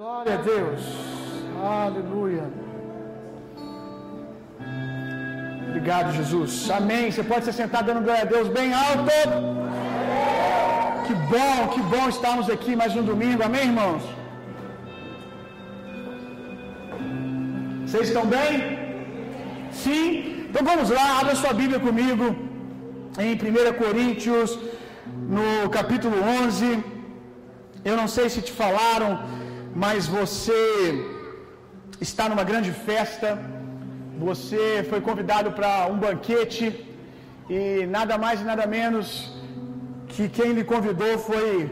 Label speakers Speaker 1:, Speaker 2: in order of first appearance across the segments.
Speaker 1: Glória a Deus. Aleluia. Obrigado, Jesus. Amém. Você pode se sentar dando glória a Deus bem alto. Que bom, que bom estarmos aqui mais um domingo. Amém, irmãos? Vocês estão bem? Sim? Então vamos lá, abra sua Bíblia comigo em 1 Coríntios, no capítulo 11. Eu não sei se te falaram, mas você está numa grande festa, você foi convidado para um banquete. E nada mais e nada menos que quem lhe convidou foi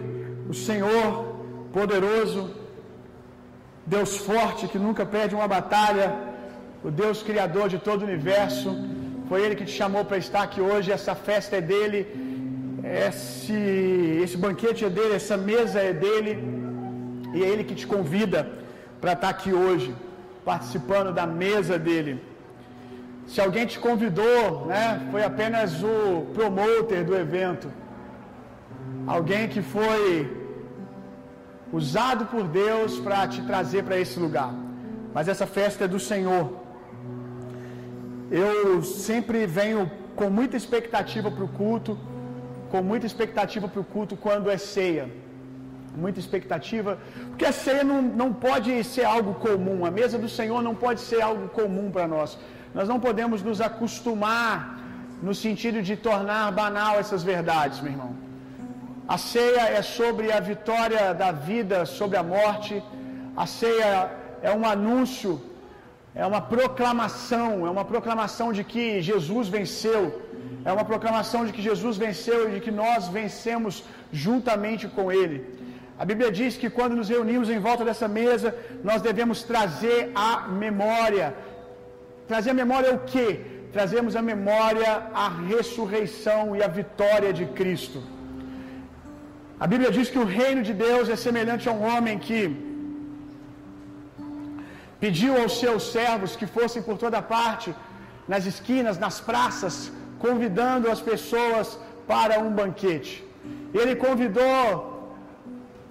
Speaker 1: o Senhor poderoso, Deus forte que nunca perde uma batalha, o Deus criador de todo o universo. Foi ele que te chamou para estar aqui hoje, essa festa é dele, esse, esse banquete é dele, essa mesa é dele, e é ele que te convida para estar aqui hoje, participando da mesa dele. Se alguém te convidou, né, foi apenas o promoter do evento, alguém que foi usado por Deus para te trazer para esse lugar. Mas essa festa é do Senhor. Eu sempre venho com muita expectativa para o culto, com muita expectativa para o culto quando é ceia. Muita expectativa, porque a ceia não, não pode ser algo comum, a mesa do Senhor não pode ser algo comum para nós. Nós não podemos nos acostumar no sentido de tornar banal essas verdades, meu irmão. A ceia é sobre a vitória da vida sobre a morte. A ceia é um anúncio, é uma proclamação, é uma proclamação de que Jesus venceu. É uma proclamação de que Jesus venceu e de que nós vencemos juntamente com Ele. A Bíblia diz que quando nos reunimos em volta dessa mesa, nós devemos trazer a memória. Trazer a memória o quê? Trazemos a memória a ressurreição e a vitória de Cristo. A Bíblia diz que o reino de Deus é semelhante a um homem que pediu aos seus servos que fossem por toda parte, nas esquinas, nas praças, convidando as pessoas para um banquete. Ele convidou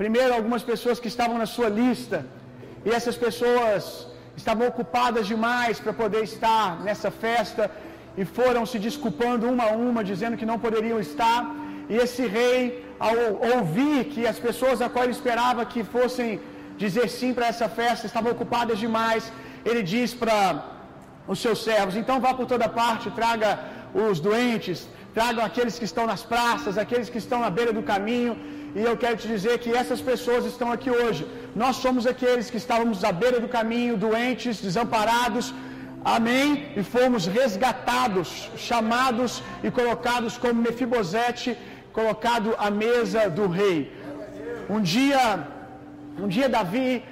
Speaker 1: primeiro algumas pessoas que estavam na sua lista, e essas pessoas estavam ocupadas demais para poder estar nessa festa e foram se desculpando uma a uma, dizendo que não poderiam estar. E esse rei, ao ouvir que as pessoas a qual ele esperava que fossem dizer sim para essa festa estavam ocupadas demais, ele diz para os seus servos: então vá por toda parte, traga os doentes, tragam aqueles que estão nas praças, aqueles que estão na beira do caminho. E eu quero te dizer que essas pessoas estão aqui hoje. Nós somos aqueles que estávamos à beira do caminho, doentes, desamparados. Amém? E fomos resgatados, chamados e colocados como Mefibosete, colocado à mesa do rei. Um dia, um dia Davi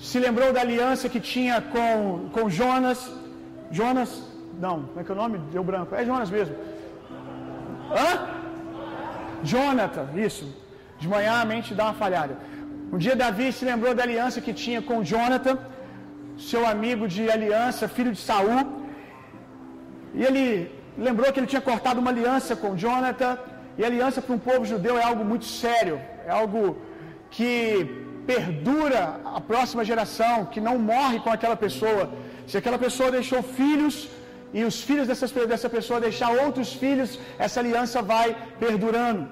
Speaker 1: se lembrou da aliança que tinha com, com Jonas. Jonas, não, como é que é o nome? Deu branco. É Jonas mesmo. Hã? Jonathan, isso. De manhã a mente dá uma falhada. Um dia Davi se lembrou da aliança que tinha com Jonathan, seu amigo de aliança, filho de Saul. E ele lembrou que ele tinha cortado uma aliança com Jonathan. E aliança para um povo judeu é algo muito sério, é algo que perdura a próxima geração, que não morre com aquela pessoa. Se aquela pessoa deixou filhos e os filhos dessas, dessa pessoa deixar outros filhos, essa aliança vai perdurando.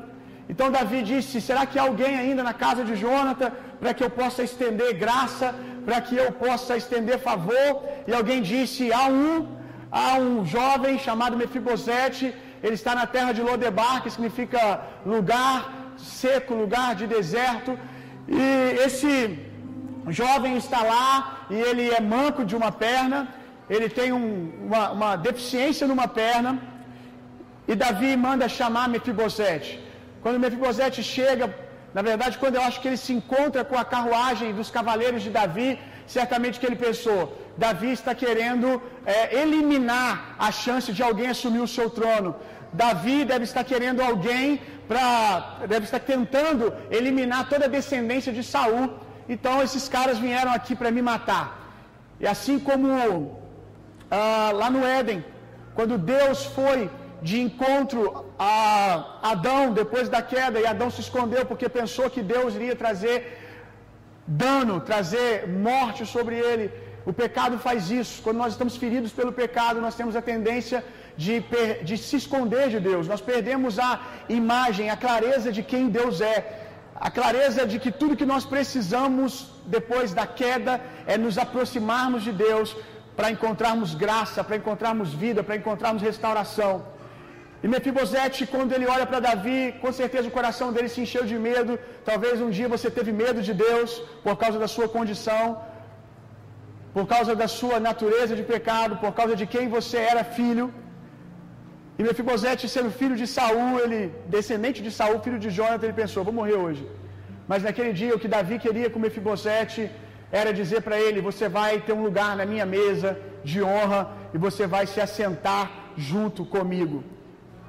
Speaker 1: Então Davi disse: será que há alguém ainda na casa de Jonathan para que eu possa estender graça, para que eu possa estender favor? E alguém disse: há um, há um jovem chamado Mefibosete, ele está na terra de Lodebar, que significa lugar seco, lugar de deserto. E esse jovem está lá e ele é manco de uma perna, ele tem um, uma, uma deficiência numa perna. E Davi manda chamar Mefibosete. Quando Mefibosete chega, na verdade, quando eu acho que ele se encontra com a carruagem dos cavaleiros de Davi, certamente que ele pensou: Davi está querendo é, eliminar a chance de alguém assumir o seu trono. Davi deve estar querendo alguém para, deve estar tentando eliminar toda a descendência de Saul. Então esses caras vieram aqui para me matar. E assim como ah, lá no Éden, quando Deus foi de encontro a Adão depois da queda, e Adão se escondeu porque pensou que Deus iria trazer dano, trazer morte sobre ele. O pecado faz isso. Quando nós estamos feridos pelo pecado, nós temos a tendência de, de se esconder de Deus. Nós perdemos a imagem, a clareza de quem Deus é. A clareza de que tudo que nós precisamos depois da queda é nos aproximarmos de Deus para encontrarmos graça, para encontrarmos vida, para encontrarmos restauração. E Mefibosete, quando ele olha para Davi, com certeza o coração dele se encheu de medo. Talvez um dia você teve medo de Deus por causa da sua condição, por causa da sua natureza de pecado, por causa de quem você era filho. E Mefibosete, sendo filho de Saul, ele descendente de Saul, filho de Jonathan, ele pensou: vou morrer hoje. Mas naquele dia o que Davi queria com Mefibosete era dizer para ele: você vai ter um lugar na minha mesa de honra e você vai se assentar junto comigo.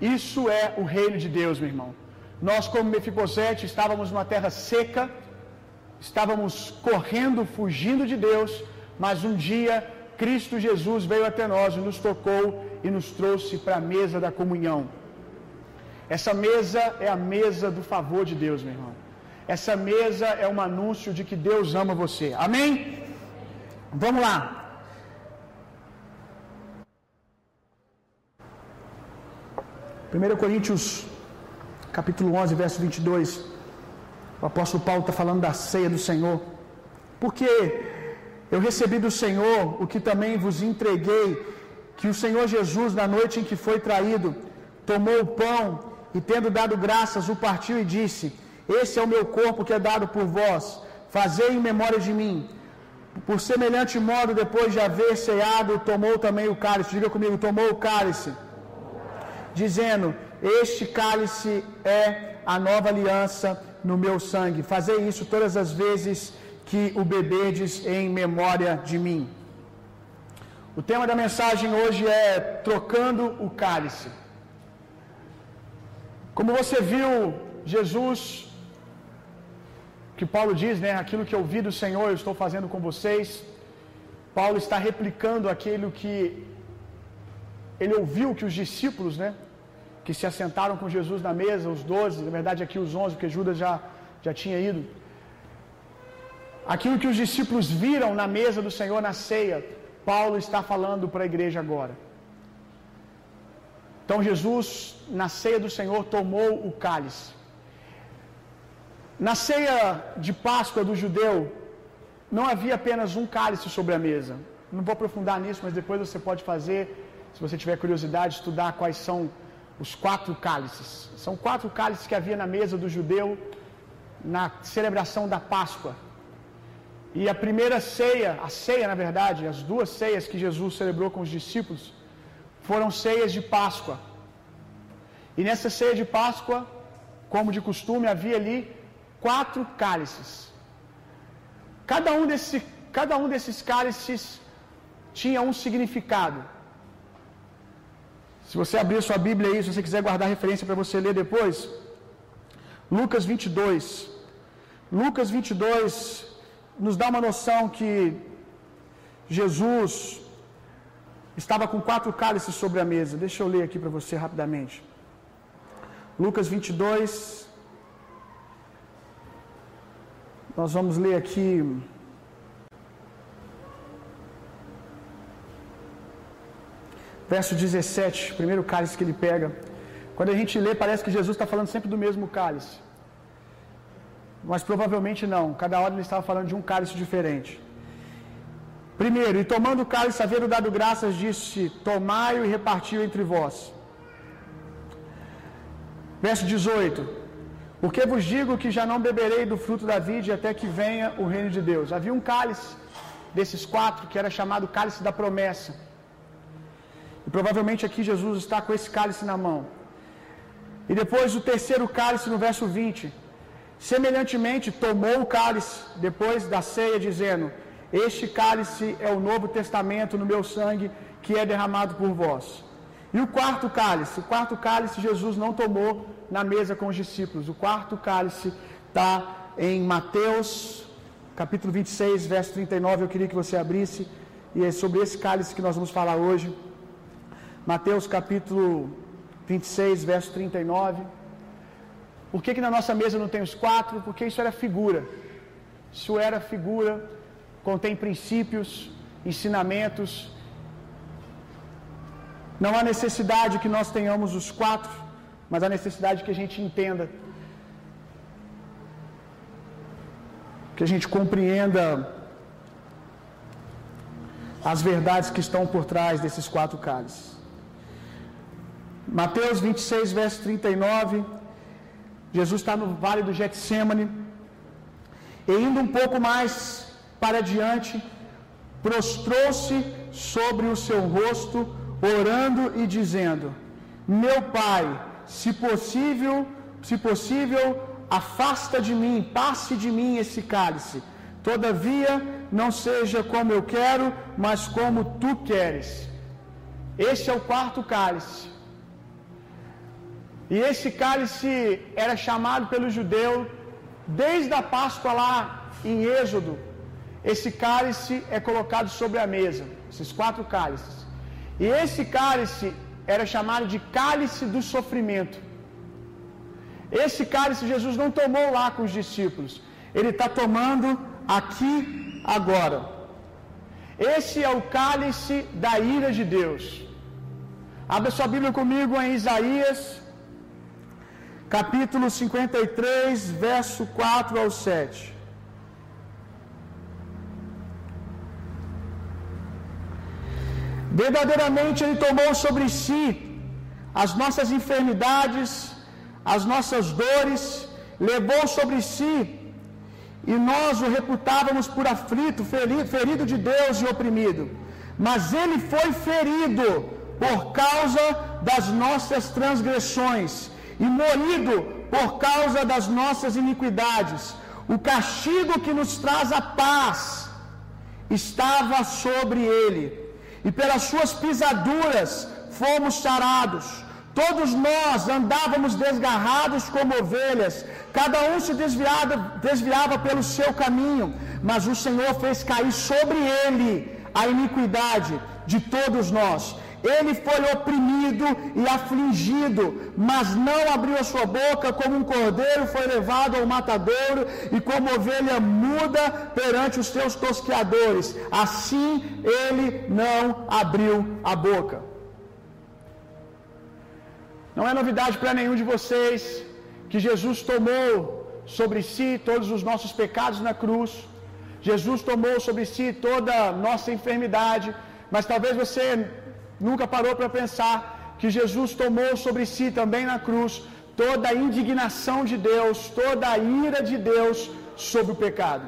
Speaker 1: Isso é o reino de Deus, meu irmão. Nós, como Mefibosete, estávamos numa terra seca, estávamos correndo, fugindo de Deus, mas um dia Cristo Jesus veio até nós nos tocou e nos trouxe para a mesa da comunhão. Essa mesa é a mesa do favor de Deus, meu irmão. Essa mesa é um anúncio de que Deus ama você. Amém? Vamos lá. 1 Coríntios, capítulo 11, verso 22. O apóstolo Paulo está falando da ceia do Senhor. Porque eu recebi do Senhor o que também vos entreguei, que o Senhor Jesus, na noite em que foi traído, tomou o pão e, tendo dado graças, o partiu e disse: Esse é o meu corpo que é dado por vós, fazei em memória de mim. Por semelhante modo, depois de haver ceado, tomou também o cálice. Diga comigo, tomou o cálice dizendo: Este cálice é a nova aliança no meu sangue. Fazei isso todas as vezes que o bebedes em memória de mim. O tema da mensagem hoje é trocando o cálice. Como você viu, Jesus, que Paulo diz, né, aquilo que eu vi do Senhor, eu estou fazendo com vocês. Paulo está replicando aquilo que ele ouviu que os discípulos, né, que se assentaram com Jesus na mesa, os doze, na verdade aqui os onze, porque Judas já, já tinha ido. Aquilo que os discípulos viram na mesa do Senhor na ceia, Paulo está falando para a igreja agora. Então Jesus, na ceia do Senhor, tomou o cálice. Na ceia de Páscoa do judeu, não havia apenas um cálice sobre a mesa. Não vou aprofundar nisso, mas depois você pode fazer, se você tiver curiosidade, estudar quais são os quatro cálices. São quatro cálices que havia na mesa do judeu na celebração da Páscoa. E a primeira ceia, a ceia na verdade, as duas ceias que Jesus celebrou com os discípulos, foram ceias de Páscoa. E nessa ceia de Páscoa, como de costume, havia ali quatro cálices. Cada um, desse, cada um desses cálices tinha um significado. Se você abrir sua Bíblia aí, se você quiser guardar referência para você ler depois, Lucas 22. Lucas 22 nos dá uma noção que Jesus estava com quatro cálices sobre a mesa. Deixa eu ler aqui para você rapidamente. Lucas 22. Nós vamos ler aqui verso 17, primeiro cálice que ele pega. Quando a gente lê, parece que Jesus está falando sempre do mesmo cálice. Mas provavelmente não. Cada hora ele estava falando de um cálice diferente. Primeiro, e tomando o cálice, havendo dado graças, disse: Tomai-o e repartiu entre vós. Verso 18: Porque vos digo que já não beberei do fruto da vide até que venha o reino de Deus. Havia um cálice desses quatro que era chamado cálice da promessa. E provavelmente aqui Jesus está com esse cálice na mão. E depois o terceiro cálice no verso 20. Semelhantemente, tomou o cálice depois da ceia, dizendo: Este cálice é o novo testamento no meu sangue que é derramado por vós. E o quarto cálice? O quarto cálice Jesus não tomou na mesa com os discípulos. O quarto cálice está em Mateus, capítulo 26, verso 39. Eu queria que você abrisse. E é sobre esse cálice que nós vamos falar hoje. Mateus capítulo 26, verso 39. Por que, que na nossa mesa não tem os quatro? Porque isso era figura. Isso era figura, contém princípios, ensinamentos. Não há necessidade que nós tenhamos os quatro, mas há necessidade que a gente entenda. Que a gente compreenda as verdades que estão por trás desses quatro cálices. Mateus 26, verso 39. Jesus está no vale do Getsemane. E indo um pouco mais para diante, prostrou-se sobre o seu rosto, orando e dizendo: Meu Pai, se possível, se possível, afasta de mim, passe de mim esse cálice. Todavia, não seja como eu quero, mas como tu queres. Esse é o quarto cálice. E esse cálice era chamado pelo judeu desde a Páscoa lá em Êxodo. Esse cálice é colocado sobre a mesa, esses quatro cálices. E esse cálice era chamado de cálice do sofrimento. Esse cálice Jesus não tomou lá com os discípulos, ele está tomando aqui agora. Esse é o cálice da ira de Deus. Abra sua Bíblia comigo em Isaías, capítulo 53, verso 4 ao 7. Verdadeiramente Ele tomou sobre si as nossas enfermidades, as nossas dores, levou sobre si, e nós o reputávamos por aflito, ferido de Deus e oprimido. Mas Ele foi ferido por causa das nossas transgressões e moído por causa das nossas iniquidades. O castigo que nos traz a paz estava sobre ele, e pelas suas pisaduras fomos sarados. Todos nós andávamos desgarrados como ovelhas, cada um se desviava, desviava pelo seu caminho, mas o Senhor fez cair sobre ele a iniquidade de todos nós. Ele foi oprimido e afligido, mas não abriu a sua boca, como um cordeiro foi levado ao matadouro, e como ovelha muda perante os seus tosqueadores. Assim ele não abriu a boca. Não é novidade para nenhum de vocês que Jesus tomou sobre si todos os nossos pecados na cruz. Jesus tomou sobre si toda a nossa enfermidade, mas talvez você nunca parou para pensar que Jesus tomou sobre si também na cruz toda a indignação de Deus, toda a ira de Deus sobre o pecado.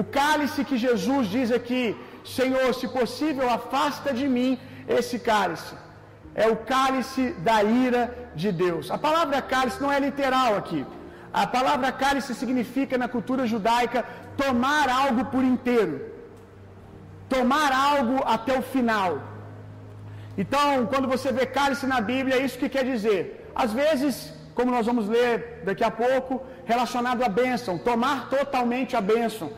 Speaker 1: O cálice que Jesus diz aqui, Senhor, se possível, afasta de mim esse cálice. É o cálice da ira de Deus. A palavra cálice não é literal aqui. A palavra cálice significa na cultura judaica tomar algo por inteiro. Tomar algo até o final. Então, quando você vê cálice na Bíblia, é isso que quer dizer. Às vezes, como nós vamos ler daqui a pouco, relacionado à bênção, tomar totalmente a bênção,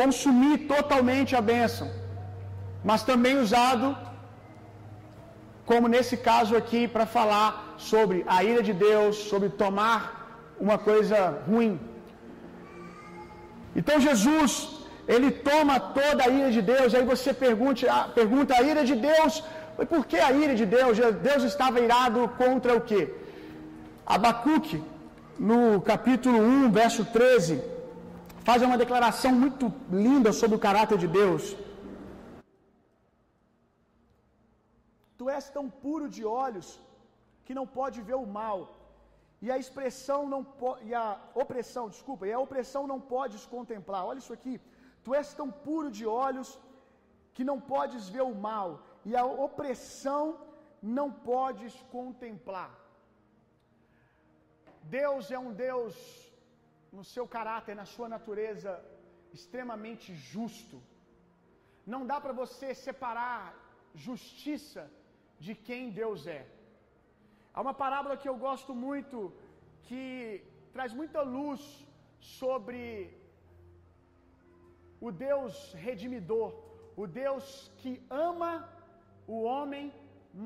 Speaker 1: consumir totalmente a bênção, mas também usado, como nesse caso aqui, para falar sobre a ira de Deus, sobre tomar uma coisa ruim. Então, Jesus, ele toma toda a ira de Deus, aí você pergunta, pergunta a ira de Deus por que a ira de Deus? Deus estava irado contra o quê? Abacuque, no capítulo 1, verso 13, faz uma declaração muito linda sobre o caráter de Deus. Tu és tão puro de olhos que não pode ver o mal, e a expressão não e a opressão, desculpa, e a opressão não podes contemplar. Olha isso aqui. Tu és tão puro de olhos que não podes ver o mal, e a opressão não podes contemplar. Deus é um Deus no seu caráter, na sua natureza, extremamente justo. Não dá para você separar justiça de quem Deus é. Há uma parábola que eu gosto muito, que traz muita luz sobre o Deus redimidor, o Deus que ama o homem,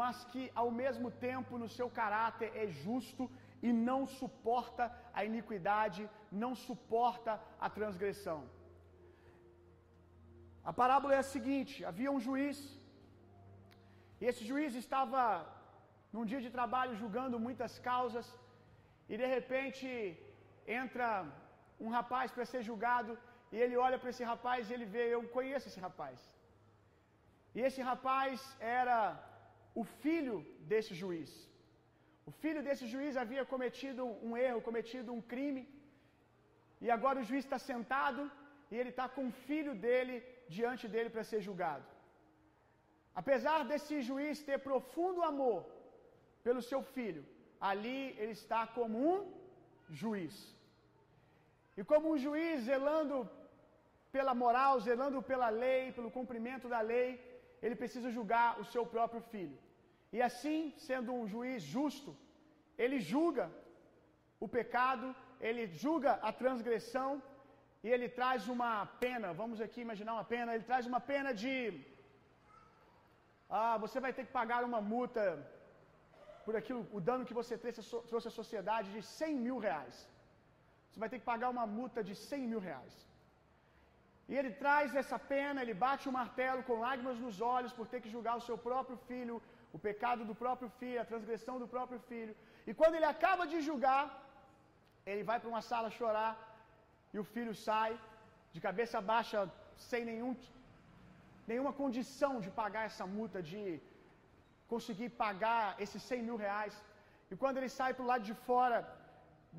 Speaker 1: mas que ao mesmo tempo no seu caráter é justo e não suporta a iniquidade, não suporta a transgressão. A parábola é a seguinte: havia um juiz, e esse juiz estava num dia de trabalho julgando muitas causas, e de repente entra um rapaz para ser julgado, e ele olha para esse rapaz e ele vê, eu conheço esse rapaz. E esse rapaz era o filho desse juiz. O filho desse juiz havia cometido um erro, cometido um crime, e agora o juiz está sentado e ele está com o filho dele diante dele para ser julgado. Apesar desse juiz ter profundo amor pelo seu filho, ali ele está como um juiz. E como um juiz zelando pela moral, zelando pela lei, pelo cumprimento da lei, ele precisa julgar o seu próprio filho. E assim, sendo um juiz justo, ele julga o pecado, ele julga a transgressão e ele traz uma pena, vamos aqui imaginar uma pena, ele traz uma pena de. Ah, você vai ter que pagar uma multa por aquilo, o dano que você trouxe à sociedade de 100 mil reais. Você vai ter que pagar uma multa de 100 mil reais. E ele traz essa pena, ele bate o martelo com lágrimas nos olhos por ter que julgar o seu próprio filho, o pecado do próprio filho, a transgressão do próprio filho. E quando ele acaba de julgar, ele vai para uma sala chorar e o filho sai de cabeça baixa, sem nenhum, nenhuma condição de pagar essa multa, de conseguir pagar esses 100 mil reais. E quando ele sai para o lado de fora,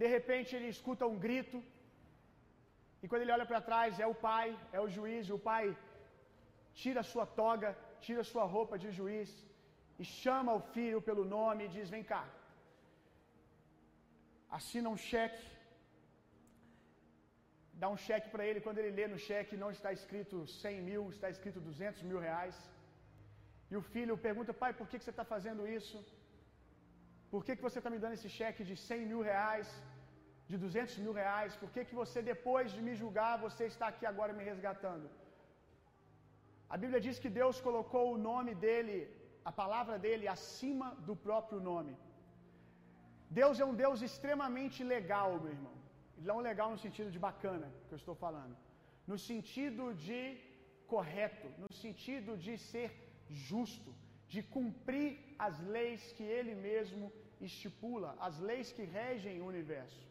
Speaker 1: de repente ele escuta um grito. E quando ele olha para trás, é o pai, é o juiz, o pai tira a sua toga, tira a sua roupa de juiz e chama o filho pelo nome e diz: Vem cá. Assina um cheque. Dá um cheque para ele. Quando ele lê no cheque, não está escrito 100 mil, está escrito 200 mil reais. E o filho pergunta: Pai, por que, que você está fazendo isso? Por que, que você está me dando esse cheque de 100 mil reais? De 200 mil reais? Por que, que você, depois de me julgar, você está aqui agora me resgatando? A Bíblia diz que Deus colocou o nome dele, a palavra dele, acima do próprio nome. Deus é um Deus extremamente legal, meu irmão. Não legal no sentido de bacana, que eu estou falando. No sentido de correto, no sentido de ser justo, de cumprir as leis que ele mesmo estipula, as leis que regem o universo.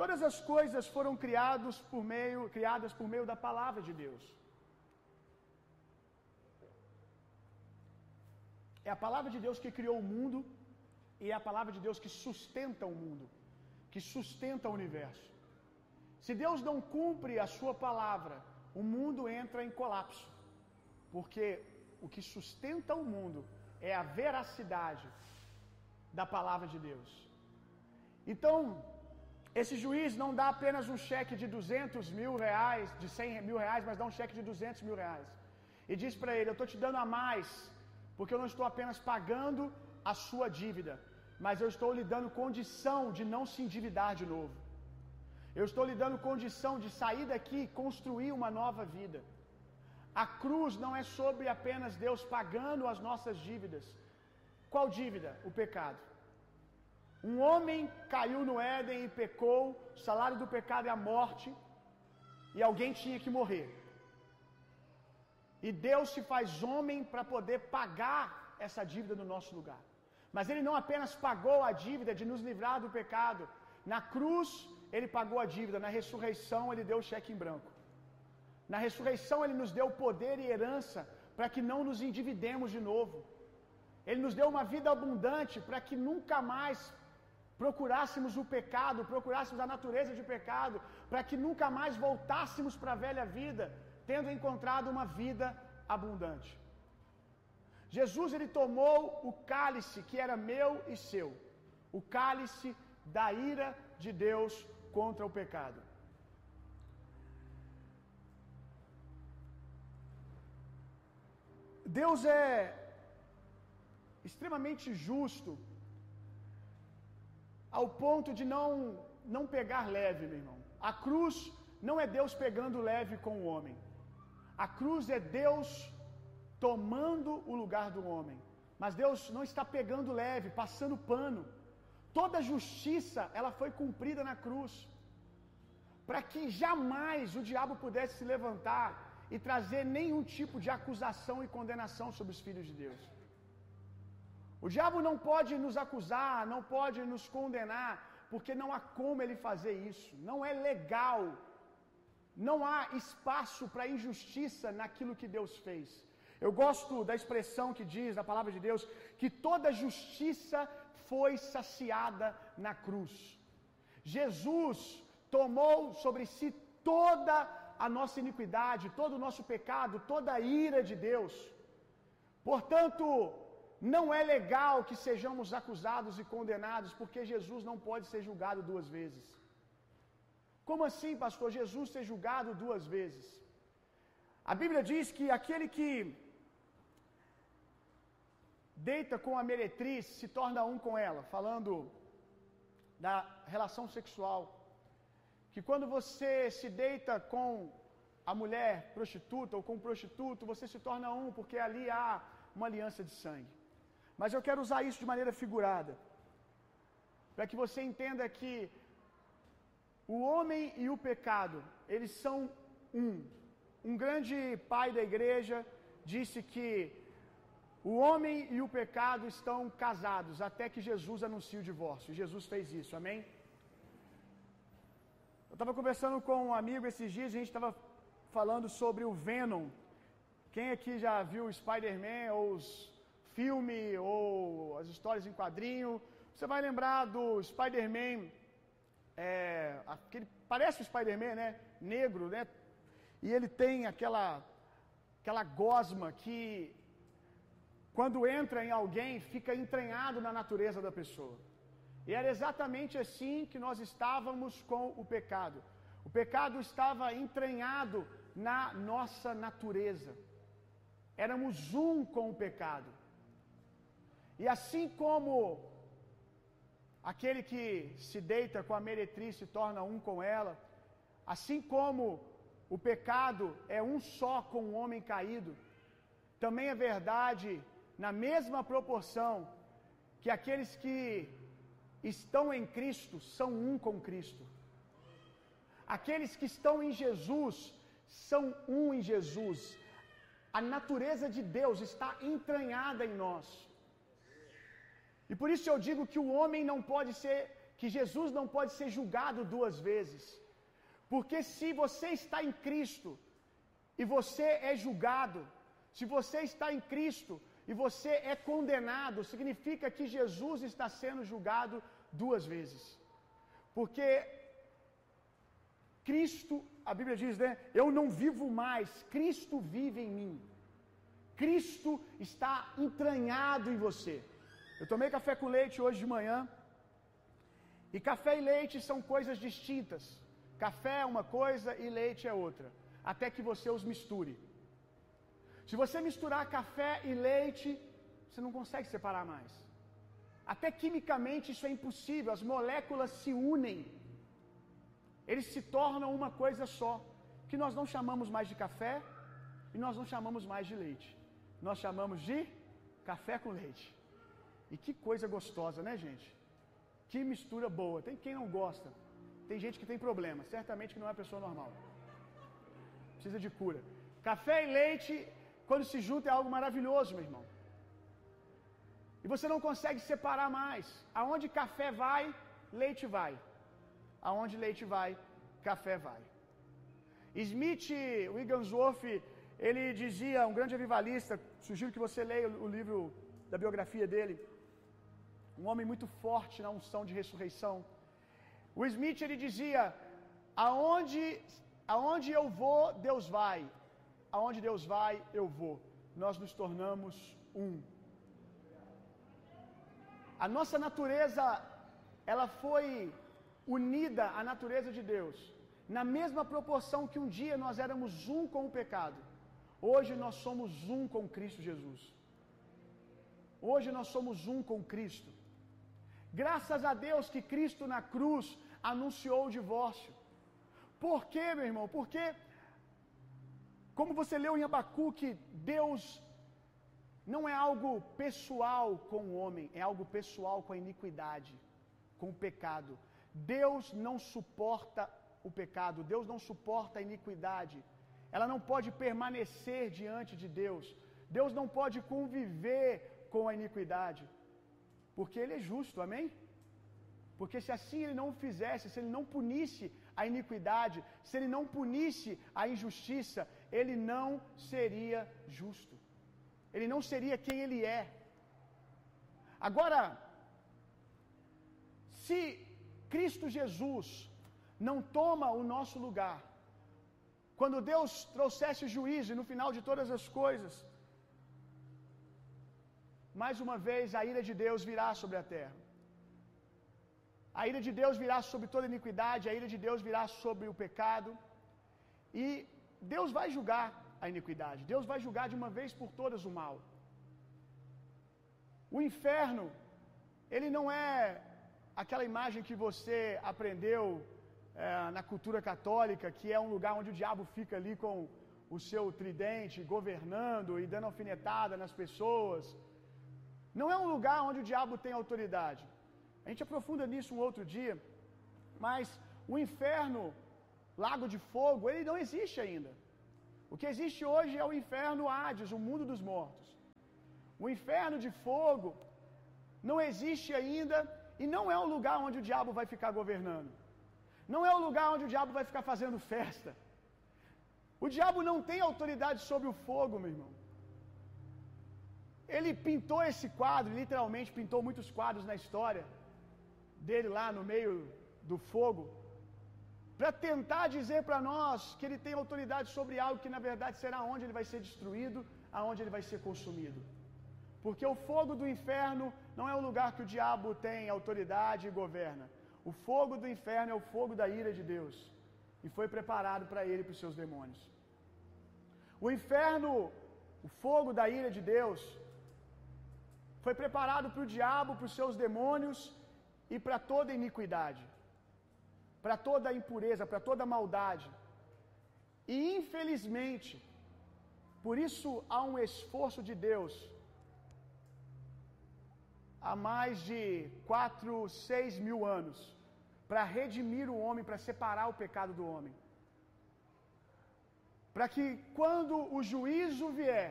Speaker 1: Todas as coisas foram criadas por meio, criadas por meio da palavra de Deus. É a palavra de Deus que criou o mundo e é a palavra de Deus que sustenta o mundo, que sustenta o universo. Se Deus não cumpre a sua palavra, o mundo entra em colapso. Porque o que sustenta o mundo é a veracidade da palavra de Deus. Então, esse juiz não dá apenas um cheque de 200 mil reais, de 100 mil reais, mas dá um cheque de 200 mil reais. E diz para ele: Eu estou te dando a mais, porque eu não estou apenas pagando a sua dívida, mas eu estou lhe dando condição de não se endividar de novo. Eu estou lhe dando condição de sair daqui e construir uma nova vida. A cruz não é sobre apenas Deus pagando as nossas dívidas. Qual dívida? O pecado. Um homem caiu no Éden e pecou, o salário do pecado é a morte, e alguém tinha que morrer. E Deus se faz homem para poder pagar essa dívida no nosso lugar. Mas Ele não apenas pagou a dívida de nos livrar do pecado, na cruz Ele pagou a dívida, na ressurreição Ele deu o cheque em branco. Na ressurreição Ele nos deu poder e herança para que não nos endividemos de novo. Ele nos deu uma vida abundante para que nunca mais procurássemos o pecado, procurássemos a natureza de pecado, para que nunca mais voltássemos para a velha vida, tendo encontrado uma vida abundante. Jesus ele tomou o cálice que era meu e seu, o cálice da ira de Deus contra o pecado. Deus é extremamente justo ao ponto de não não pegar leve, meu irmão. A cruz não é Deus pegando leve com o homem. A cruz é Deus tomando o lugar do homem. Mas Deus não está pegando leve, passando pano, Toda justiça, ela foi cumprida na cruz. Para que jamais o diabo pudesse se levantar e trazer nenhum tipo de acusação e condenação sobre os filhos de Deus. O diabo não pode nos acusar, não pode nos condenar, porque não há como ele fazer isso. Não é legal. Não há espaço para injustiça naquilo que Deus fez. Eu gosto da expressão que diz na palavra de Deus que toda justiça foi saciada na cruz. Jesus tomou sobre si toda a nossa iniquidade, todo o nosso pecado, toda a ira de Deus. Portanto, não é legal que sejamos acusados e condenados, porque Jesus não pode ser julgado duas vezes. Como assim, pastor? Jesus ser julgado duas vezes? A Bíblia diz que aquele que deita com a meretriz se torna um com ela, falando da relação sexual. Que quando você se deita com a mulher prostituta ou com o prostituto, você se torna um, porque ali há uma aliança de sangue. Mas eu quero usar isso de maneira figurada, para que você entenda que o homem e o pecado, eles são um. Um grande pai da igreja disse que o homem e o pecado estão casados até que Jesus anuncie o divórcio. Jesus fez isso, amém? Eu estava conversando com um amigo esses dias, a gente estava falando sobre o Venom. Quem aqui já viu o Spider-Man ou os filme ou as histórias em quadrinho? Você vai lembrar do Spider-Man, é, aquele, parece o Spider-Man, né? Negro, né? E ele tem aquela, aquela gosma que quando entra em alguém, fica entranhado na natureza da pessoa. E era exatamente assim que nós estávamos com o pecado. O pecado estava entranhado na nossa natureza. Éramos um com o pecado. E assim como aquele que se deita com a meretriz se torna um com ela, assim como o pecado é um só com o homem caído, também é verdade na mesma proporção que aqueles que estão em Cristo são um com Cristo. Aqueles que estão em Jesus são um em Jesus. A natureza de Deus está entranhada em nós. E por isso eu digo que o homem não pode ser, que Jesus não pode ser julgado duas vezes. Porque se você está em Cristo e você é julgado, se você está em Cristo e você é condenado, significa que Jesus está sendo julgado duas vezes. Porque Cristo, a Bíblia diz, né? Eu não vivo mais, Cristo vive em mim. Cristo está entranhado em você. Eu tomei café com leite hoje de manhã. E café e leite são coisas distintas. Café é uma coisa e leite é outra. Até que você os misture. Se você misturar café e leite, você não consegue separar mais. Até quimicamente isso é impossível, as moléculas se unem. Eles se tornam uma coisa só, que nós não chamamos mais de café e nós não chamamos mais de leite. Nós chamamos de café com leite. E que coisa gostosa, né, gente? Que mistura boa. Tem quem não gosta. Tem gente que tem problema. Certamente que não é pessoa normal. Precisa de cura. Café e leite quando se junta é algo maravilhoso, meu irmão. E você não consegue separar mais. Aonde café vai, leite vai. Aonde leite vai, café vai. Smith Wigglesworth, ele dizia, um grande avivalista, sugiro que você leia o livro da biografia dele, um homem muito forte na unção de ressurreição. O Smith ele dizia: aonde, aonde eu vou, Deus vai aonde Deus vai, eu vou. Nós nos tornamos um. A nossa natureza, ela foi unida à natureza de Deus, na mesma proporção que um dia nós éramos um com o pecado. Hoje nós somos um com Cristo Jesus. Hoje nós somos um com Cristo. Graças a Deus que Cristo na cruz anunciou o divórcio. Por quê, meu irmão? Porque como você leu em Abacuque, Deus não é algo pessoal com o homem, é algo pessoal com a iniquidade. com o pecado. Deus não suporta o pecado, Deus não suporta a iniquidade. Ela não pode permanecer diante de Deus. Deus não pode conviver com a iniquidade, porque Ele é justo, amém? Porque se assim Ele não fizesse, se Ele não punisse a iniquidade, se Ele não punisse a injustiça, Ele não seria justo. Ele não seria quem Ele é. Agora, se Cristo Jesus não toma o nosso lugar, quando Deus trouxesse juízo no final de todas as coisas, mais uma vez a ira de Deus virá sobre a terra. A ira de Deus virá sobre toda iniquidade, a ira de Deus virá sobre o pecado. E Deus vai julgar a iniquidade. Deus vai julgar de uma vez por todas o mal. O inferno, ele não é aquela imagem que você aprendeu é, na cultura católica, que é um lugar onde o diabo fica ali com o seu tridente, governando e dando alfinetada nas pessoas. Não é um lugar onde o diabo tem autoridade. A gente aprofunda nisso um outro dia, mas o inferno, lago de fogo, ele não existe ainda. O que existe hoje é o inferno Hades, o mundo dos mortos. O inferno de fogo não existe ainda e não é um lugar onde o diabo vai ficar governando. Não é um lugar onde o diabo vai ficar fazendo festa. O diabo não tem autoridade sobre o fogo, meu irmão. Ele pintou esse quadro, literalmente pintou muitos quadros na história dele lá no meio do fogo, para tentar dizer para nós que ele tem autoridade sobre algo que na verdade será onde ele vai ser destruído, aonde ele vai ser consumido. Porque o fogo do inferno não é um lugar que o diabo tem autoridade e governa. O fogo do inferno é o fogo da ira de Deus, e foi preparado para ele e para os seus demônios. O inferno, o fogo da ira de Deus, foi preparado para o diabo, para os seus demônios e para toda iniquidade, para toda impureza, para toda maldade. E infelizmente, por isso há um esforço de Deus há mais de quatro, seis mil anos para redimir o homem, para separar o pecado do homem. Para que quando o juízo vier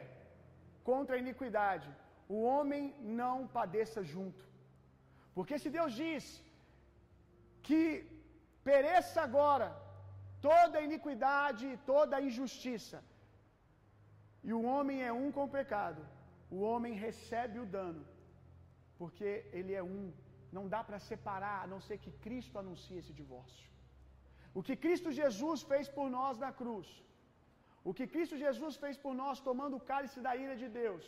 Speaker 1: contra a iniquidade, o homem não padeça junto. Porque se Deus diz que pereça agora toda iniquidade e toda injustiça, e o homem é um com o pecado, o homem recebe o dano, porque ele é um. Não dá para separar, a não ser que Cristo anuncie esse divórcio. O que Cristo Jesus fez por nós na cruz, o que Cristo Jesus fez por nós tomando o cálice da ira de Deus,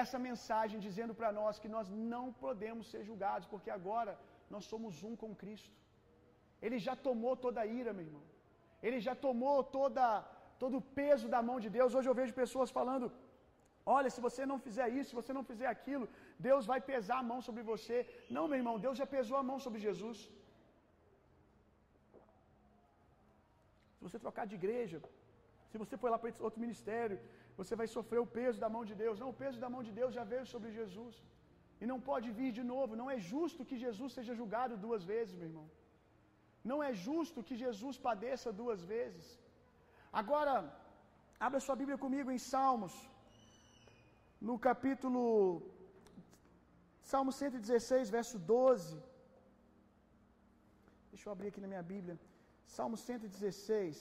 Speaker 1: essa mensagem dizendo para nós que nós não podemos ser julgados, porque agora nós somos um com Cristo. Ele já tomou toda a ira, meu irmão. Ele já tomou toda, todo o peso da mão de Deus. Hoje eu vejo pessoas falando: olha, se você não fizer isso, se você não fizer aquilo, Deus vai pesar a mão sobre você. Não, meu irmão, Deus já pesou a mão sobre Jesus. Se você trocar de igreja, se você for lá para outro ministério, você vai sofrer o peso da mão de Deus. Não, o peso da mão de Deus já veio sobre Jesus. E não pode vir de novo. Não é justo que Jesus seja julgado duas vezes, meu irmão. Não é justo que Jesus padeça duas vezes. Agora, abra sua Bíblia comigo em Salmos, no capítulo Salmo 116, verso 12. Deixa eu abrir aqui na minha Bíblia. Salmo 116.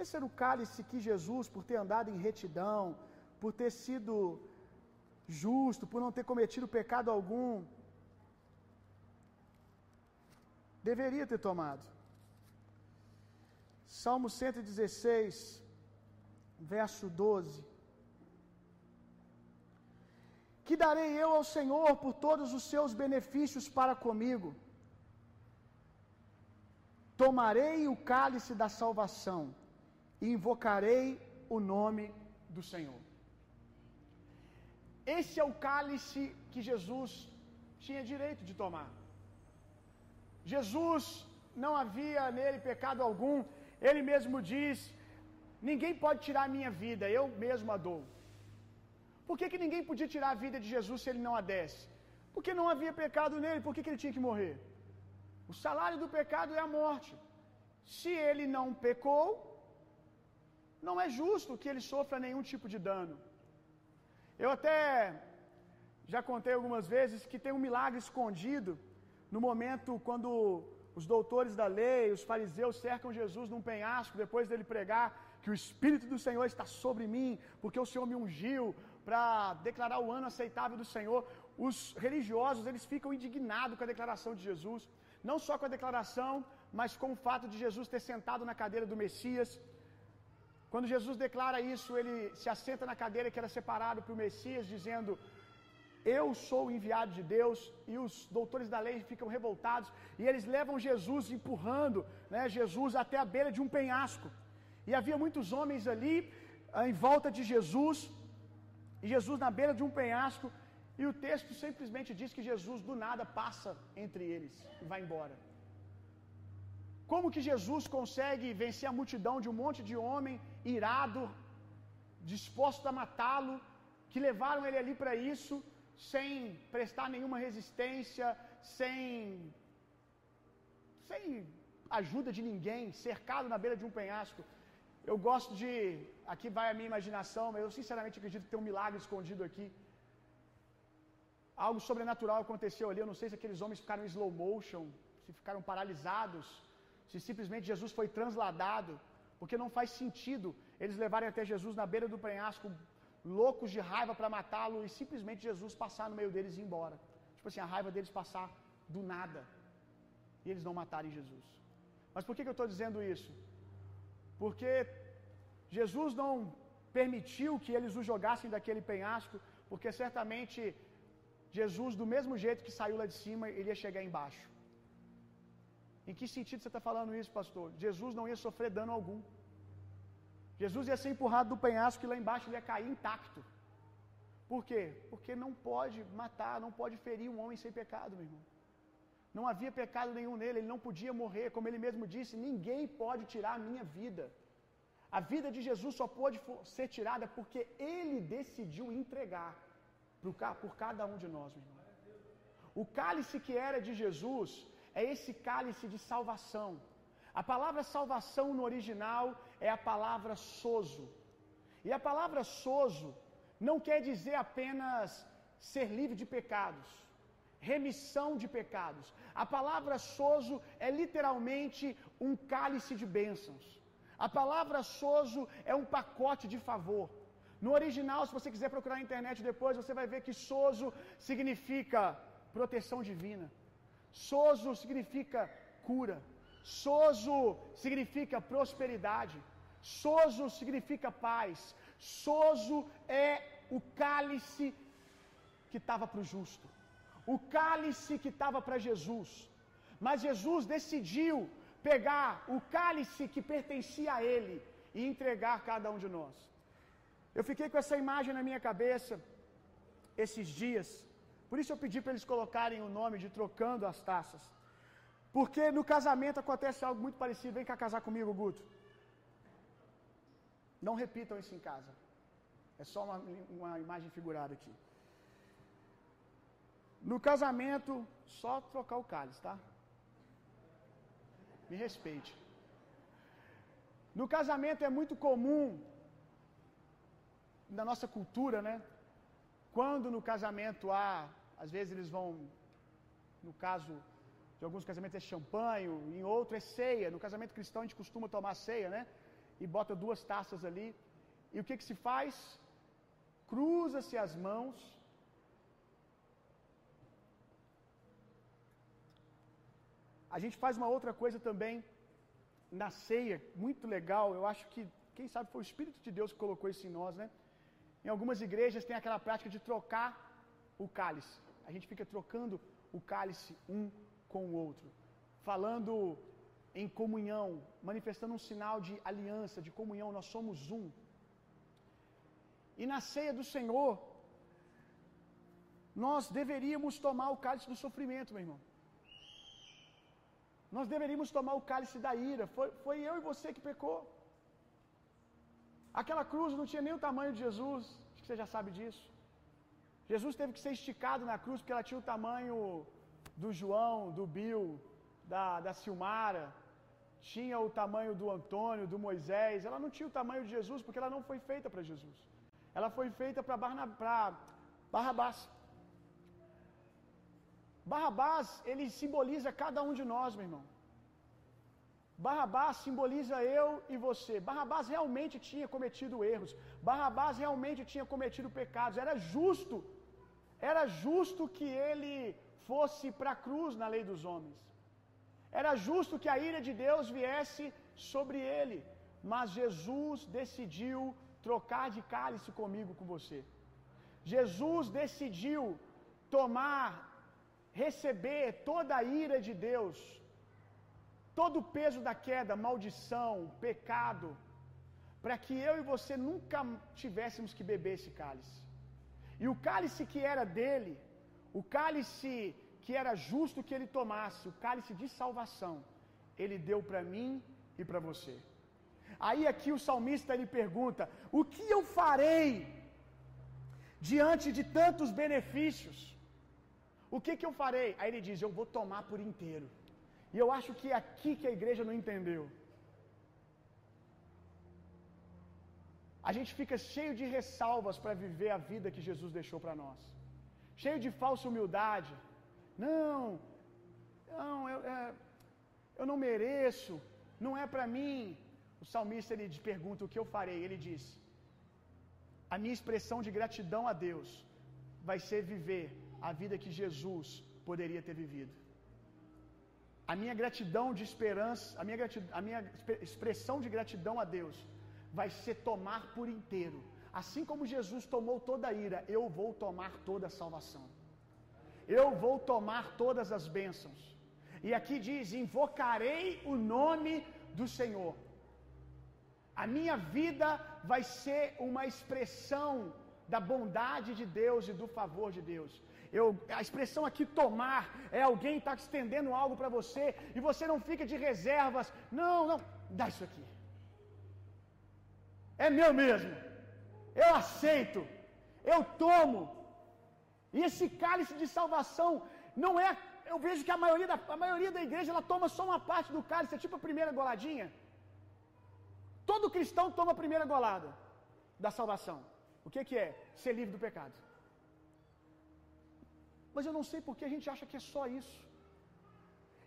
Speaker 1: Esse era o cálice que Jesus, por ter andado em retidão, por ter sido justo, por não ter cometido pecado algum, deveria ter tomado. Salmo 116, verso 12. Que darei eu ao Senhor por todos os seus benefícios para comigo? Tomarei o cálice da salvação e invocarei o nome do Senhor. Esse é o cálice que Jesus tinha direito de tomar. Jesus não havia nele pecado algum, ele mesmo diz: Ninguém pode tirar a minha vida, eu mesmo a dou. Por que, que ninguém podia tirar a vida de Jesus se ele não a desse? Porque não havia pecado nele, por que, que ele tinha que morrer? O salário do pecado é a morte. Se ele não pecou, não é justo que ele sofra nenhum tipo de dano. Eu até já contei algumas vezes que tem um milagre escondido no momento quando os doutores da lei, os fariseus cercam Jesus num penhasco depois dele pregar que o Espírito do Senhor está sobre mim, porque o Senhor me ungiu para declarar o ano aceitável do Senhor. Os religiosos, eles ficam indignados com a declaração de Jesus, não só com a declaração, mas com o fato de Jesus ter sentado na cadeira do Messias. Quando Jesus declara isso, ele se assenta na cadeira que era separado para o Messias, dizendo: Eu sou o enviado de Deus. E os doutores da lei ficam revoltados e eles levam Jesus empurrando, né, Jesus até a beira de um penhasco. E havia muitos homens ali em volta de Jesus, e Jesus na beira de um penhasco, e o texto simplesmente diz que Jesus do nada passa entre eles e vai embora. Como que Jesus consegue vencer a multidão de um monte de homem irado, disposto a matá-lo, que levaram ele ali para isso, sem prestar nenhuma resistência, sem sem ajuda de ninguém, cercado na beira de um penhasco. Eu gosto de, aqui vai a minha imaginação, mas eu sinceramente acredito que tem um milagre escondido aqui. Algo sobrenatural aconteceu ali. Eu não sei se aqueles homens ficaram em slow motion, se ficaram paralisados, se simplesmente Jesus foi transladado, porque não faz sentido eles levarem até Jesus na beira do penhasco, loucos de raiva para matá-lo e simplesmente Jesus passar no meio deles e ir embora. Tipo assim, a raiva deles passar do nada e eles não matarem Jesus. Mas por que, que eu estou dizendo isso? Porque Jesus não permitiu que eles o jogassem daquele penhasco, porque certamente Jesus, do mesmo jeito que saiu lá de cima, ele ia chegar embaixo. Em que sentido você está falando isso, pastor? Jesus não ia sofrer dano algum. Jesus ia ser empurrado do penhasco e lá embaixo ele ia cair intacto. Por quê? Porque não pode matar, não pode ferir um homem sem pecado, meu irmão. Não havia pecado nenhum nele, ele não podia morrer, como ele mesmo disse: ninguém pode tirar a minha vida. A vida de Jesus só pode ser tirada porque ele decidiu entregar por cada um de nós, meu irmão. O cálice que era de Jesus é esse cálice de salvação. A palavra salvação no original é a palavra sozo. E a palavra sozo não quer dizer apenas ser livre de pecados, remissão de pecados. A palavra sozo é literalmente um cálice de bênçãos. A palavra sozo é um pacote de favor. No original, se você quiser procurar na internet depois, você vai ver que sozo significa proteção divina. Sozo significa cura. Sozo significa prosperidade. Sozo significa paz. Sozo é o cálice que estava para o justo. O cálice que estava para Jesus. Mas Jesus decidiu pegar o cálice que pertencia a ele e entregar cada um de nós. Eu fiquei com essa imagem na minha cabeça esses dias. Por isso eu pedi para eles colocarem o nome de Trocando as Taças. Porque no casamento acontece algo muito parecido. Vem cá casar comigo, Guto. Não repitam isso em casa. É só uma, uma imagem figurada aqui. No casamento, só trocar o cálice, tá? Me respeite. No casamento é muito comum, na nossa cultura, né? Quando no casamento há, às vezes eles vão, no caso de alguns casamentos é champanhe, em outro é ceia. No casamento cristão a gente costuma tomar ceia, né? E bota duas taças ali. E o que que se faz? Cruza-se as mãos. A gente faz uma outra coisa também na ceia, muito legal. Eu acho que, quem sabe, foi o Espírito de Deus que colocou isso em nós, né? Em algumas igrejas tem aquela prática de trocar o cálice. A gente fica trocando o cálice um com o outro, falando em comunhão, manifestando um sinal de aliança, de comunhão, nós somos um. E na ceia do Senhor, nós deveríamos tomar o cálice do sofrimento, meu irmão. Nós deveríamos tomar o cálice da ira. Foi, foi eu e você que pecou. Aquela cruz não tinha nem o tamanho de Jesus. Acho que você já sabe disso. Jesus teve que ser esticado na cruz porque ela tinha o tamanho do João, do Bill, da, da Silmara, tinha o tamanho do Antônio, do Moisés. Ela não tinha o tamanho de Jesus porque ela não foi feita para Jesus. Ela foi feita para Barrabás. Barrabás, ele simboliza cada um de nós, meu irmão. Barrabás simboliza eu e você. Barrabás realmente tinha cometido erros. Barrabás realmente tinha cometido pecados. Era justo, era justo que ele fosse para a cruz na lei dos homens. Era justo que a ira de Deus viesse sobre ele. Mas Jesus decidiu trocar de cálice comigo, com você. Jesus decidiu tomar, receber toda a ira de Deus todo o peso da queda, maldição, pecado, para que eu e você nunca tivéssemos que beber esse cálice. E o cálice que era dele, o cálice que era justo que ele tomasse, o cálice de salvação, ele deu para mim e para você. Aí aqui o salmista ele pergunta: "O que eu farei diante de tantos benefícios? O que que eu farei?" Aí ele diz: "Eu vou tomar por inteiro." E eu acho que é aqui que a igreja não entendeu. A gente fica cheio de ressalvas para viver a vida que Jesus deixou para nós. Cheio de falsa humildade. Não, não, eu, é, eu não mereço, não é para mim. O salmista ele pergunta o que eu farei. Ele diz: A minha expressão de gratidão a Deus vai ser viver a vida que Jesus poderia ter vivido. A minha gratidão de esperança, a minha, gratidão, a minha expressão de gratidão a Deus vai ser tomar por inteiro. Assim como Jesus tomou toda a ira, eu vou tomar toda a salvação. Eu vou tomar todas as bênçãos. E aqui diz: invocarei o nome do Senhor. A minha vida vai ser uma expressão da bondade de Deus e do favor de Deus. Eu, a expressão aqui tomar é alguém está estendendo algo para você e você não fica de reservas. Não, não, dá isso aqui. É meu mesmo. Eu aceito. Eu tomo. E esse cálice de salvação não é. Eu vejo que a maioria da, a maioria da igreja ela toma só uma parte do cálice, é tipo a primeira goladinha. Todo cristão toma a primeira golada da salvação. O que, que é? Ser livre do pecado. Mas eu não sei porque a gente acha que é só isso.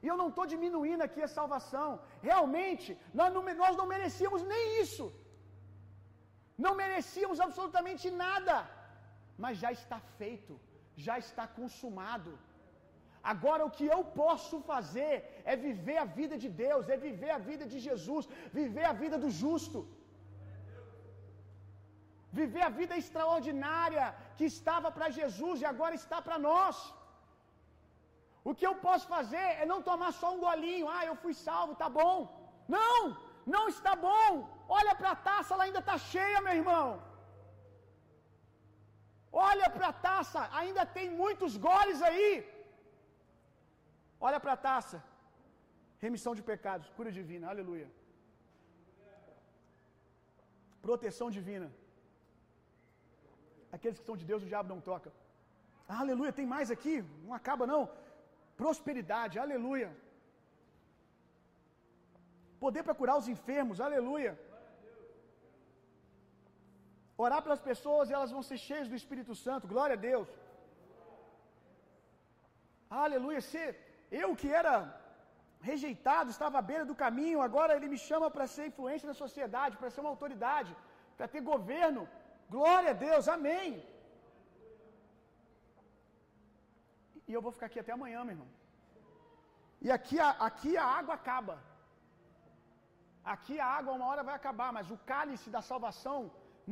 Speaker 1: E eu não estou diminuindo aqui a salvação. Realmente, nós não, nós não merecíamos nem isso. Não merecíamos absolutamente nada. Mas já está feito, já está consumado. Agora o que eu posso fazer é viver a vida de Deus, é viver a vida de Jesus, viver a vida do justo viver a vida extraordinária que estava para Jesus e agora está para nós. O que eu posso fazer é não tomar só um golinho, ah, eu fui salvo, tá bom. Não, não está bom. Olha para a taça, ela ainda está cheia, meu irmão. Olha para a taça, ainda tem muitos goles aí. Olha para a taça. Remissão de pecados, cura divina, aleluia. Proteção divina. Aqueles que são de Deus, o diabo não toca. Aleluia, tem mais aqui? Não acaba não. Prosperidade, aleluia. Poder para curar os enfermos, aleluia. Orar pelas pessoas e elas vão ser cheias do Espírito Santo, glória a Deus. Aleluia. Se eu que era rejeitado, estava à beira do caminho, agora ele me chama para ser influência na sociedade, para ser uma autoridade, para ter governo. Glória a Deus, amém. E eu vou ficar aqui até amanhã, meu irmão. E aqui a, aqui a água acaba. Aqui a água uma hora vai acabar, mas o cálice da salvação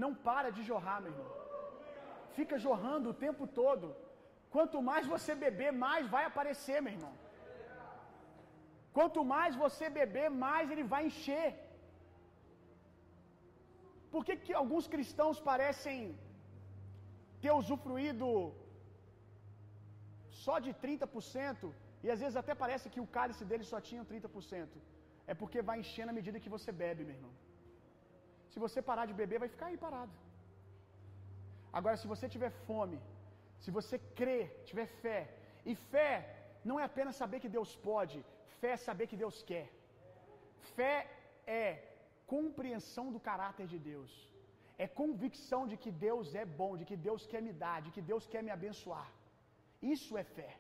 Speaker 1: não para de jorrar, meu irmão. Fica jorrando o tempo todo. Quanto mais você beber, mais vai aparecer, meu irmão. Quanto mais você beber, mais ele vai encher. Por que, que alguns cristãos parecem ter usufruído só de 30%, e às vezes até parece que o cálice dele só tinha 30%? É porque vai encher na medida que você bebe, meu irmão. Se você parar de beber, vai ficar aí parado. Agora, se você tiver fome, se você crer, tiver fé, e fé não é apenas saber que Deus pode, fé é saber que Deus quer. Fé é compreensão do caráter de Deus. É convicção de que Deus é bom, de que Deus quer me dar, de que Deus quer me abençoar. Isso é fé.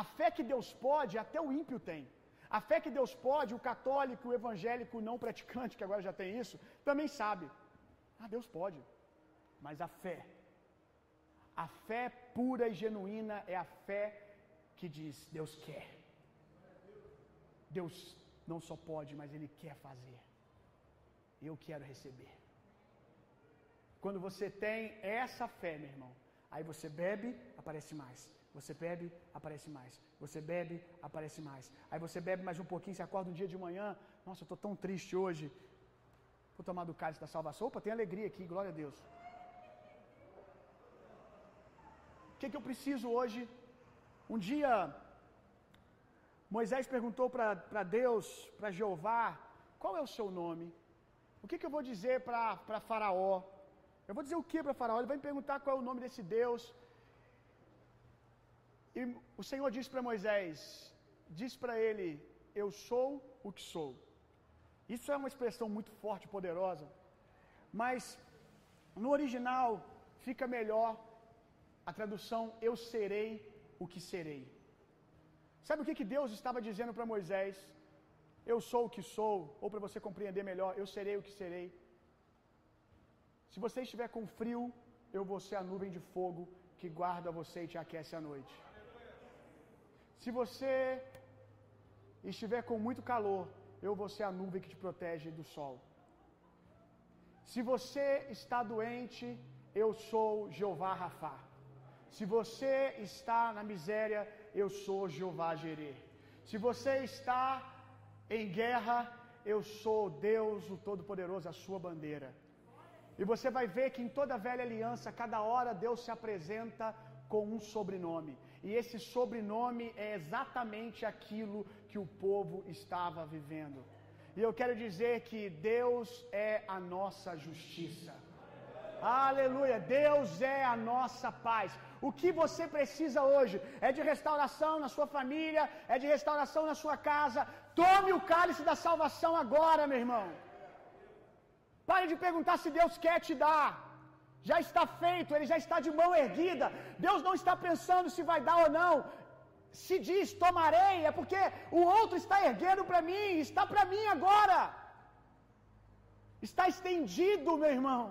Speaker 1: A fé que Deus pode, até o ímpio tem. A fé que Deus pode, o católico, o evangélico não praticante, que agora já tem isso, também sabe. Ah, Deus pode. Mas a fé, a fé pura e genuína é a fé que diz: Deus quer. Deus não só pode, mas Ele quer fazer. Eu quero receber. Quando você tem essa fé, meu irmão, aí você bebe, aparece mais. Você bebe, aparece mais. Você bebe, aparece mais. Aí você bebe mais um pouquinho, você acorda um dia de manhã. Nossa, eu estou tão triste hoje. Vou tomar do cálice da salvação. Opa, tem alegria aqui, glória a Deus. O que, que eu preciso hoje? Um dia, Moisés perguntou para Deus, para Jeová, qual é o seu nome? O que, que eu vou dizer para Faraó? Eu vou dizer o que para Faraó? Ele vai me perguntar qual é o nome desse Deus. E o Senhor disse para Moisés: diz para ele, eu sou o que sou. Isso é uma expressão muito forte e poderosa, mas no original fica melhor a tradução eu serei o que serei. Sabe o que, que Deus estava dizendo para Moisés? Eu sou o que sou, ou para você compreender melhor, eu serei o que serei. Se você estiver com frio, eu vou ser a nuvem de fogo que guarda você e te aquece à noite. Se você estiver com muito calor, eu vou ser a nuvem que te protege do sol. Se você está doente, eu sou Jeová Rafá. Se você está na miséria, eu sou Jeová Jerê. Se você está em guerra, eu sou Deus, o Todo-Poderoso, a sua bandeira. E você vai ver que em toda a velha aliança, cada hora Deus se apresenta com um sobrenome. E esse sobrenome é exatamente aquilo que o povo estava vivendo. E eu quero dizer que Deus é a nossa justiça. Aleluia! Deus é a nossa paz. O que você precisa hoje é de restauração na sua família, é de restauração na sua casa. Tome o cálice da salvação agora, meu irmão. Pare de perguntar se Deus quer te dar. Já está feito, ele já está de mão erguida. Deus não está pensando se vai dar ou não. Se diz tomarei, é porque o outro está erguendo para mim, está para mim agora. Está estendido, meu irmão.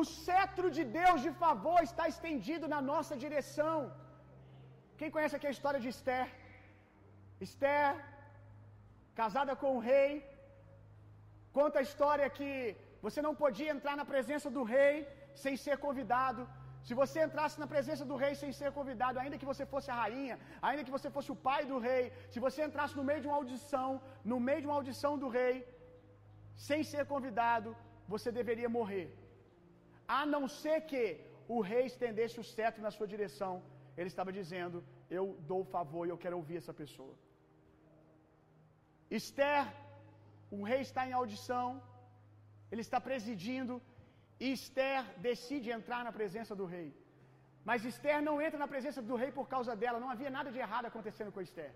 Speaker 1: O cetro de Deus de favor está estendido na nossa direção. Quem conhece aqui a história de Esther? Esther, casada com o rei, conta a história que você não podia entrar na presença do rei sem ser convidado. Se você entrasse na presença do rei sem ser convidado, ainda que você fosse a rainha, ainda que você fosse o pai do rei, se você entrasse no meio de uma audição, no meio de uma audição do rei, sem ser convidado, você deveria morrer. A não ser que o rei estendesse o cetro na sua direção, ele estava dizendo: Eu dou o favor e eu quero ouvir essa pessoa. Esther, o rei está em audição, ele está presidindo, e Esther decide entrar na presença do rei. Mas Esther não entra na presença do rei por causa dela, não havia nada de errado acontecendo com Esther.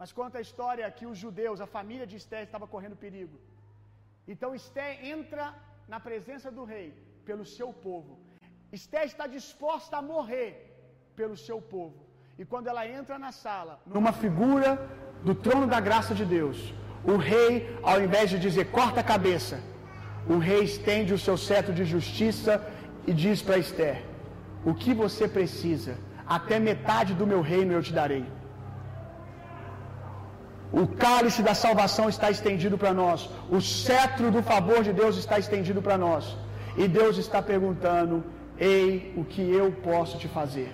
Speaker 1: Mas conta a história que os judeus, a família de Esther, estava correndo perigo. Então Esther entra na presença do rei pelo seu povo. Esther está disposta a morrer pelo seu povo. E quando ela entra na sala, numa figura do trono da graça de Deus, o rei, ao invés de dizer corta a cabeça, o rei estende o seu cetro de justiça e diz para Esther: O que você precisa, até metade do meu reino eu te darei. O cálice da salvação está estendido para nós. O cetro do favor de Deus está estendido para nós. E Deus está perguntando: Ei, o que eu posso te fazer?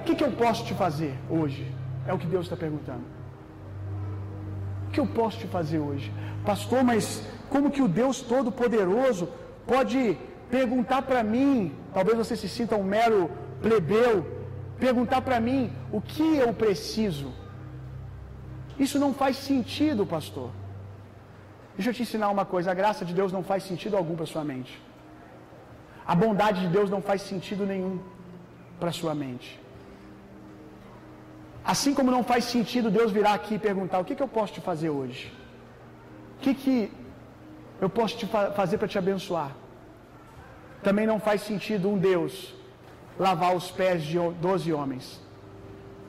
Speaker 1: O que, que eu posso te fazer hoje? É o que Deus está perguntando. O que eu posso te fazer hoje? Pastor, mas como que o Deus Todo-Poderoso pode perguntar para mim, talvez você se sinta um mero plebeu, perguntar para mim o que eu preciso? Isso não faz sentido, pastor. Deixa eu te ensinar uma coisa: a graça de Deus não faz sentido algum para sua mente. A bondade de Deus não faz sentido nenhum para sua mente. Assim como não faz sentido Deus virar aqui e perguntar: o que, que eu posso te fazer hoje? O que, que eu posso te fa fazer para te abençoar? Também não faz sentido um Deus lavar os pés de doze homens.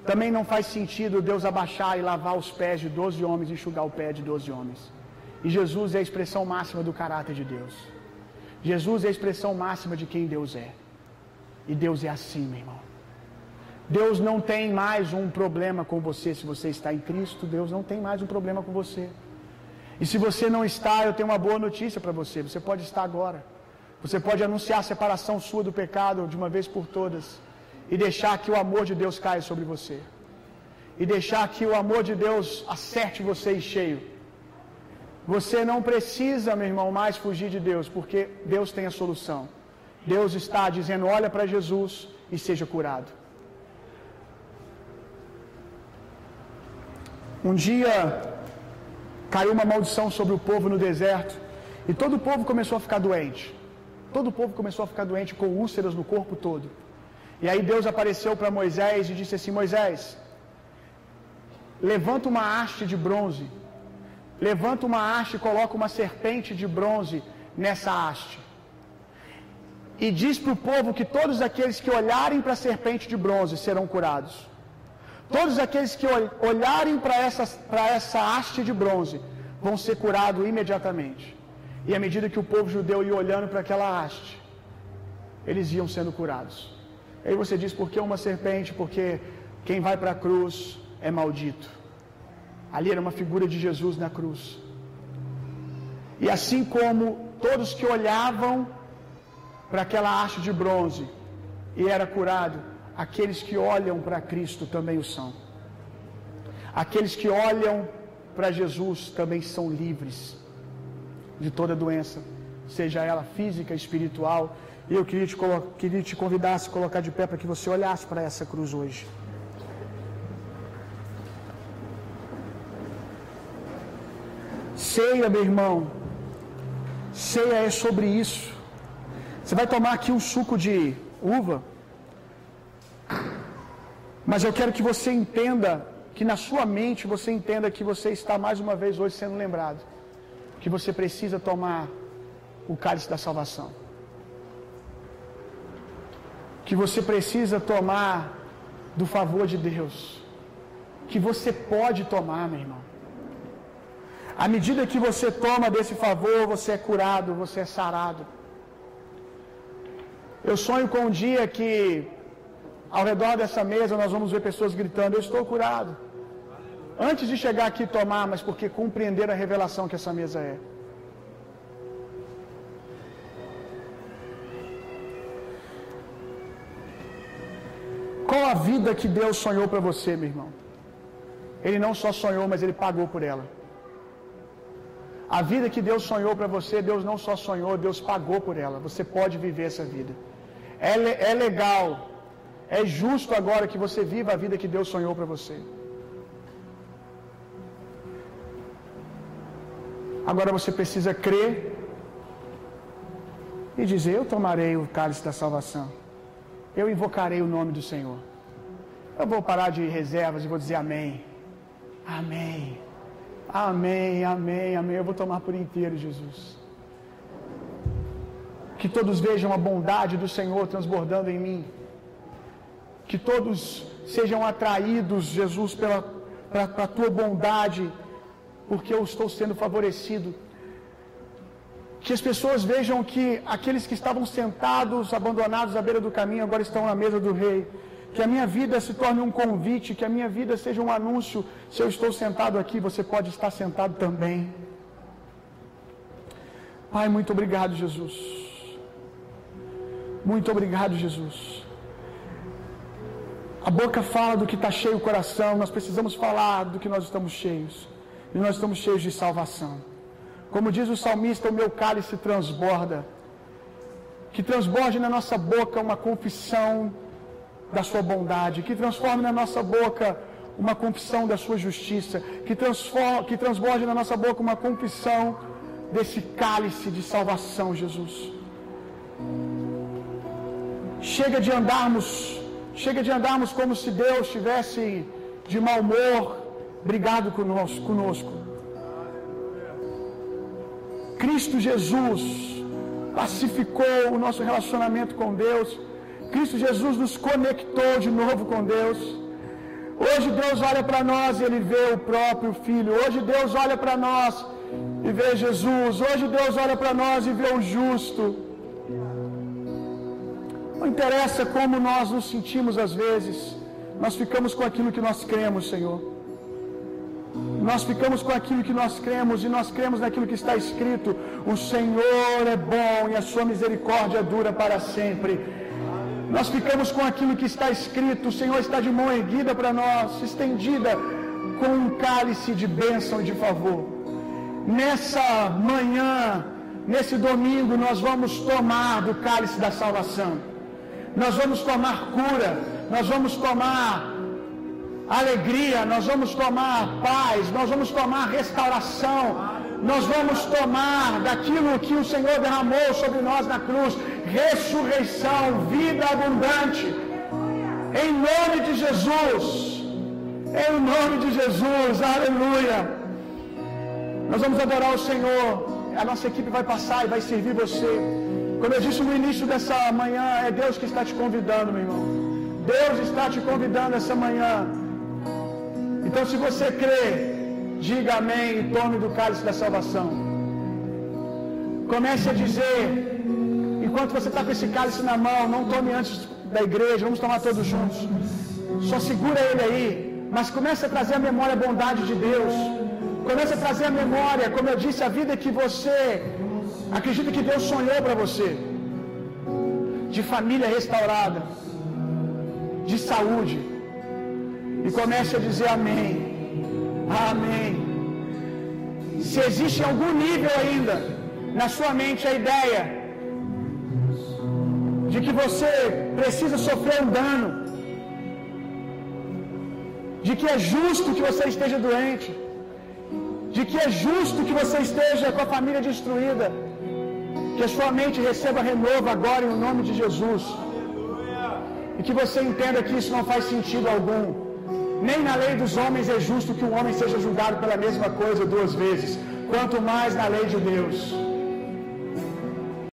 Speaker 1: Também não faz sentido Deus abaixar e lavar os pés de doze homens e enxugar o pé de doze homens. E Jesus é a expressão máxima do caráter de Deus. Jesus é a expressão máxima de quem Deus é. E Deus é assim, meu irmão. Deus não tem mais um problema com você se você está em Cristo. Deus não tem mais um problema com você. E se você não está, eu tenho uma boa notícia para você. Você pode estar agora. Você pode anunciar a separação sua do pecado de uma vez por todas e deixar que o amor de Deus caia sobre você. E deixar que o amor de Deus acerte você em cheio. Você não precisa, meu irmão, mais fugir de Deus, porque Deus tem a solução. Deus está dizendo: olha para Jesus e seja curado. Um dia caiu uma maldição sobre o povo no deserto e todo o povo começou a ficar doente. Todo o povo começou a ficar doente com úlceras no corpo todo. E aí Deus apareceu para Moisés e disse assim: Moisés, levanta uma haste de bronze, levanta uma haste e coloca uma serpente de bronze nessa haste. E diz para o povo que todos aqueles que olharem para a serpente de bronze serão curados. Todos aqueles que olharem para essa, essa haste de bronze vão ser curados imediatamente. E à medida que o povo judeu ia olhando para aquela haste, eles iam sendo curados. Aí você diz, por que uma serpente? Porque quem vai para a cruz é maldito. Ali era uma figura de Jesus na cruz. E assim como todos que olhavam para aquela haste de bronze e era curado, aqueles que olham para Cristo também o são. Aqueles que olham para Jesus também são livres de toda doença, seja ela física, espiritual. E eu queria te, queria te convidar a se colocar de pé para que você olhasse para essa cruz hoje. Ceia, meu irmão. Ceia é sobre isso. Você vai tomar aqui um suco de uva. Mas eu quero que você entenda, que na sua mente você entenda que você está mais uma vez hoje sendo lembrado. Que você precisa tomar o cálice da salvação. Que você precisa tomar do favor de Deus. Que você pode tomar, meu irmão. À medida que você toma desse favor, você é curado, você é sarado. Eu sonho com um dia que ao redor dessa mesa nós vamos ver pessoas gritando: Eu estou curado. Antes de chegar aqui tomar, mas porque compreender a revelação que essa mesa é. Qual a vida que Deus sonhou para você, meu irmão? Ele não só sonhou, mas ele pagou por ela. A vida que Deus sonhou para você, Deus não só sonhou, Deus pagou por ela. Você pode viver essa vida. É, é legal, é justo agora que você viva a vida que Deus sonhou para você. Agora você precisa crer e dizer: Eu tomarei o cálice da salvação. Eu invocarei o nome do Senhor. Eu vou parar de reservas e vou dizer amém. Amém. Amém, amém, amém. Eu vou tomar por inteiro, Jesus. Que todos vejam a bondade do Senhor transbordando em mim. Que todos sejam atraídos, Jesus, pela a tua bondade, porque eu estou sendo favorecido. Que as pessoas vejam que aqueles que estavam sentados, abandonados à beira do caminho, agora estão na mesa do rei. Que a minha vida se torne um convite, que a minha vida seja um anúncio. Se eu estou sentado aqui, você pode estar sentado também. Pai, muito obrigado, Jesus. Muito obrigado, Jesus. A boca fala do que está cheio o coração, nós precisamos falar do que nós estamos cheios. E nós estamos cheios de salvação. Como diz o salmista, o meu cálice transborda. Que transborde na nossa boca uma confissão da sua bondade, que transforme na nossa boca uma confissão da sua justiça, que, transforme, que transborde na nossa boca uma confissão desse cálice de salvação, Jesus. Chega de andarmos, chega de andarmos como se Deus estivesse de mau humor, brigado conosco. Cristo Jesus pacificou o nosso relacionamento com Deus. Cristo Jesus nos conectou de novo com Deus. Hoje Deus olha para nós e Ele vê o próprio Filho. Hoje Deus olha para nós e vê Jesus. Hoje Deus olha para nós e vê o justo. Não interessa como nós nos sentimos às vezes, nós ficamos com aquilo que nós cremos, Senhor. Nós ficamos com aquilo que nós cremos e nós cremos naquilo que está escrito: O Senhor é bom e a sua misericórdia dura para sempre. Nós ficamos com aquilo que está escrito: O Senhor está de mão erguida para nós, estendida com um cálice de bênção e de favor. Nessa manhã, nesse domingo, nós vamos tomar do cálice da salvação. Nós vamos tomar cura, nós vamos tomar alegria, nós vamos tomar paz, nós vamos tomar restauração, nós vamos tomar daquilo que o Senhor derramou sobre nós na cruz, ressurreição, vida abundante. Em nome de Jesus. Em nome de Jesus. Aleluia. Nós vamos adorar o Senhor. A nossa equipe vai passar e vai servir você. Como eu disse no início dessa manhã, é Deus que está te convidando, meu irmão. Deus está te convidando essa manhã. Então, se você crê, diga amém e tome do cálice da salvação. Comece a dizer, enquanto você está com esse cálice na mão, não tome antes da igreja, vamos tomar todos juntos. Só segura ele aí, mas comece a trazer a memória a bondade de Deus. Comece a trazer a memória, como eu disse, a vida que você acredita que Deus sonhou para você. De família restaurada, de saúde. E comece a dizer amém. Amém. Se existe algum nível ainda na sua mente a ideia de que você precisa sofrer um dano, de que é justo que você esteja doente, de que é justo que você esteja com a família destruída, que a sua mente receba renovo agora em nome de Jesus. E que você entenda que isso não faz sentido algum. Nem na lei dos homens é justo que um homem seja julgado pela mesma coisa duas vezes, quanto mais na lei de Deus.